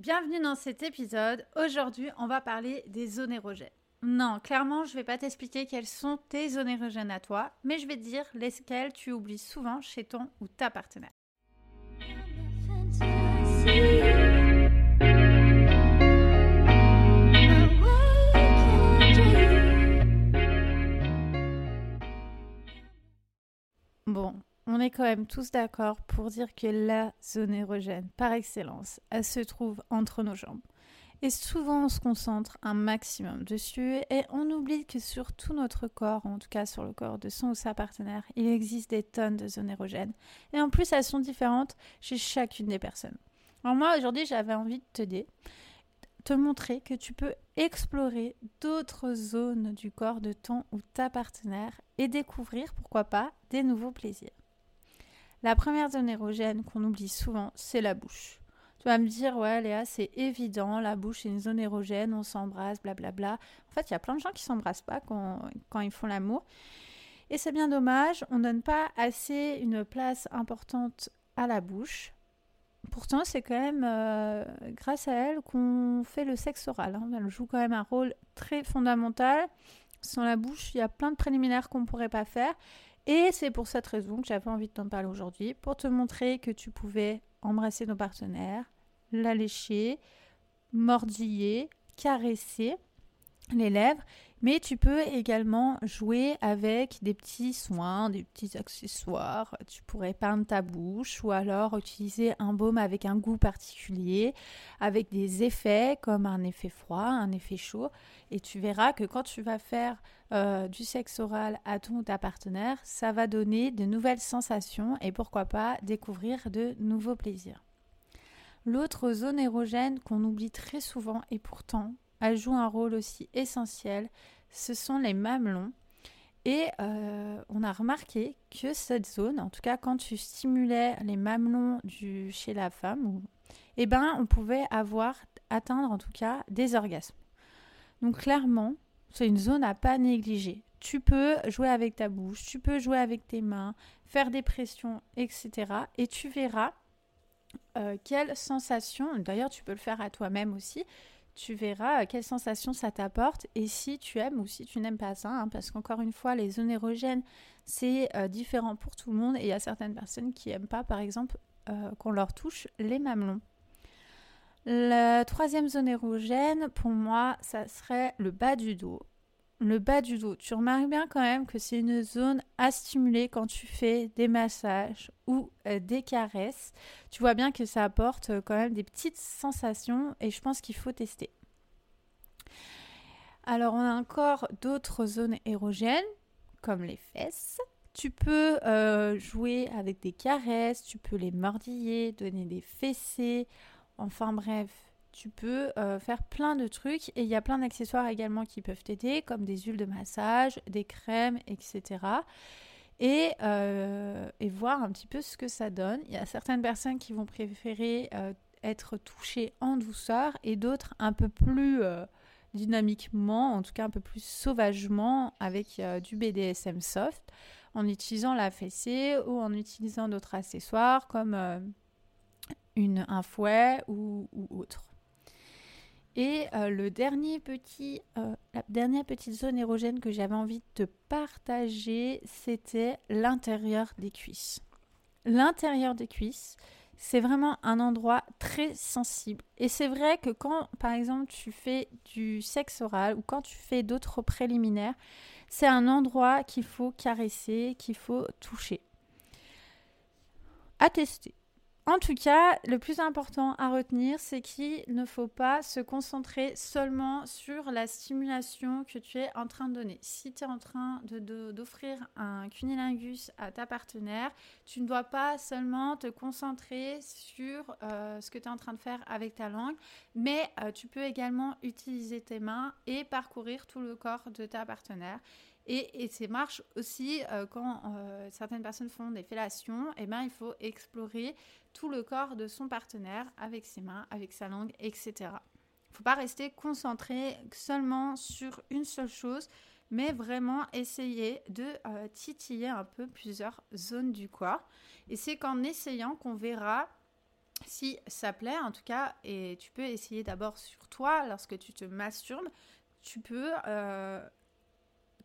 Bienvenue dans cet épisode. Aujourd'hui, on va parler des zones érogènes. Non, clairement, je ne vais pas t'expliquer quelles sont tes zones érogènes à toi, mais je vais te dire lesquelles tu oublies souvent chez ton ou ta partenaire. On est quand même tous d'accord pour dire que la zone érogène, par excellence, elle se trouve entre nos jambes. Et souvent, on se concentre un maximum dessus et on oublie que sur tout notre corps, en tout cas sur le corps de son ou sa partenaire, il existe des tonnes de zones érogènes. Et en plus, elles sont différentes chez chacune des personnes. Alors moi, aujourd'hui, j'avais envie de te montrer que tu peux explorer d'autres zones du corps de ton ou ta partenaire et découvrir, pourquoi pas, des nouveaux plaisirs. La première zone érogène qu'on oublie souvent, c'est la bouche. Tu vas me dire, ouais, Léa, c'est évident, la bouche est une zone érogène, on s'embrasse, blablabla. En fait, il y a plein de gens qui s'embrassent pas quand, ils font l'amour. Et c'est bien dommage, on ne donne pas assez une place importante à la bouche. Pourtant, c'est quand même euh, grâce à elle qu'on fait le sexe oral. Hein. Elle joue quand même un rôle très fondamental. Sans la bouche, il y a plein de préliminaires qu'on ne pourrait pas faire. Et c'est pour cette raison que j'avais envie de t'en parler aujourd'hui, pour te montrer que tu pouvais embrasser nos partenaires, la lécher, mordiller, caresser les lèvres, mais tu peux également jouer avec des petits soins, des petits accessoires. Tu pourrais peindre ta bouche ou alors utiliser un baume avec un goût particulier, avec des effets comme un effet froid, un effet chaud. Et tu verras que quand tu vas faire euh, du sexe oral à ton ou ta partenaire, ça va donner de nouvelles sensations et pourquoi pas découvrir de nouveaux plaisirs. L'autre zone érogène qu'on oublie très souvent et pourtant elle joue un rôle aussi essentiel, ce sont les mamelons. Et euh, on a remarqué que cette zone, en tout cas quand tu stimulais les mamelons du, chez la femme, eh ben, on pouvait avoir, atteindre en tout cas des orgasmes. Donc clairement, c'est une zone à pas négliger. Tu peux jouer avec ta bouche, tu peux jouer avec tes mains, faire des pressions, etc. Et tu verras euh, quelles sensations, d'ailleurs tu peux le faire à toi-même aussi, tu verras euh, quelle sensation ça t'apporte et si tu aimes ou si tu n'aimes pas ça, hein, parce qu'encore une fois, les zones érogènes, c'est euh, différent pour tout le monde et il y a certaines personnes qui n'aiment pas, par exemple, euh, qu'on leur touche les mamelons. La troisième zone érogène, pour moi, ça serait le bas du dos. Le bas du dos, tu remarques bien quand même que c'est une zone à stimuler quand tu fais des massages ou des caresses. Tu vois bien que ça apporte quand même des petites sensations et je pense qu'il faut tester. Alors, on a encore d'autres zones érogènes, comme les fesses. Tu peux euh, jouer avec des caresses, tu peux les mordiller, donner des fessées. Enfin bref, tu peux euh, faire plein de trucs et il y a plein d'accessoires également qui peuvent t'aider, comme des huiles de massage, des crèmes, etc. Et, euh, et, voir un petit peu ce que ça donne. Il y a certaines personnes qui vont préférer être touchées en douceur et d'autres un peu plus dynamiquement, en tout cas un peu plus sauvagement, avec euh, du BDSM soft, en utilisant la fessée ou en utilisant d'autres accessoires comme euh, une, un fouet ou, autre. Et euh, le dernier petit, la dernière petite zone érogène que j'avais envie de partager, c'était l'intérieur des cuisses. L'intérieur des cuisses, c'est vraiment un endroit très sensible. Et c'est vrai que quand, par exemple, tu fais du sexe oral ou quand tu fais d'autres préliminaires, c'est un endroit qu'il faut caresser, qu'il faut toucher. À tester. En tout cas, le plus important à retenir, c'est qu'il ne faut pas se concentrer seulement sur la stimulation que tu es en train de donner. Si tu es en train d'offrir un cunilingus à ta partenaire, tu ne dois pas seulement te concentrer sur euh, ce que tu es en train de faire avec ta langue, mais euh, tu peux également utiliser tes mains et parcourir tout le corps de ta partenaire. Et, et ça marche aussi euh, quand euh, certaines personnes font des fellations, eh ben, il faut explorer tout le corps de son partenaire avec ses mains, avec sa langue, etc. Il ne faut pas rester concentré seulement sur une seule chose, mais vraiment essayer de euh, titiller un peu plusieurs zones du corps. Et c'est qu'en essayant qu'on verra si ça plaît, en tout cas, et tu peux essayer d'abord sur toi, lorsque tu te masturbes, tu peux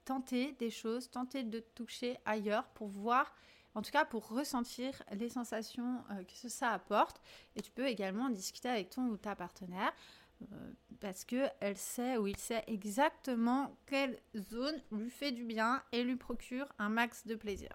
tenter des choses, tenter de toucher ailleurs pour voir, en tout cas pour ressentir les sensations euh, que ça apporte. Et tu peux également discuter avec ton ou ta partenaire euh, parce que elle sait ou il sait exactement quelle zone lui fait du bien et lui procure un max de plaisir.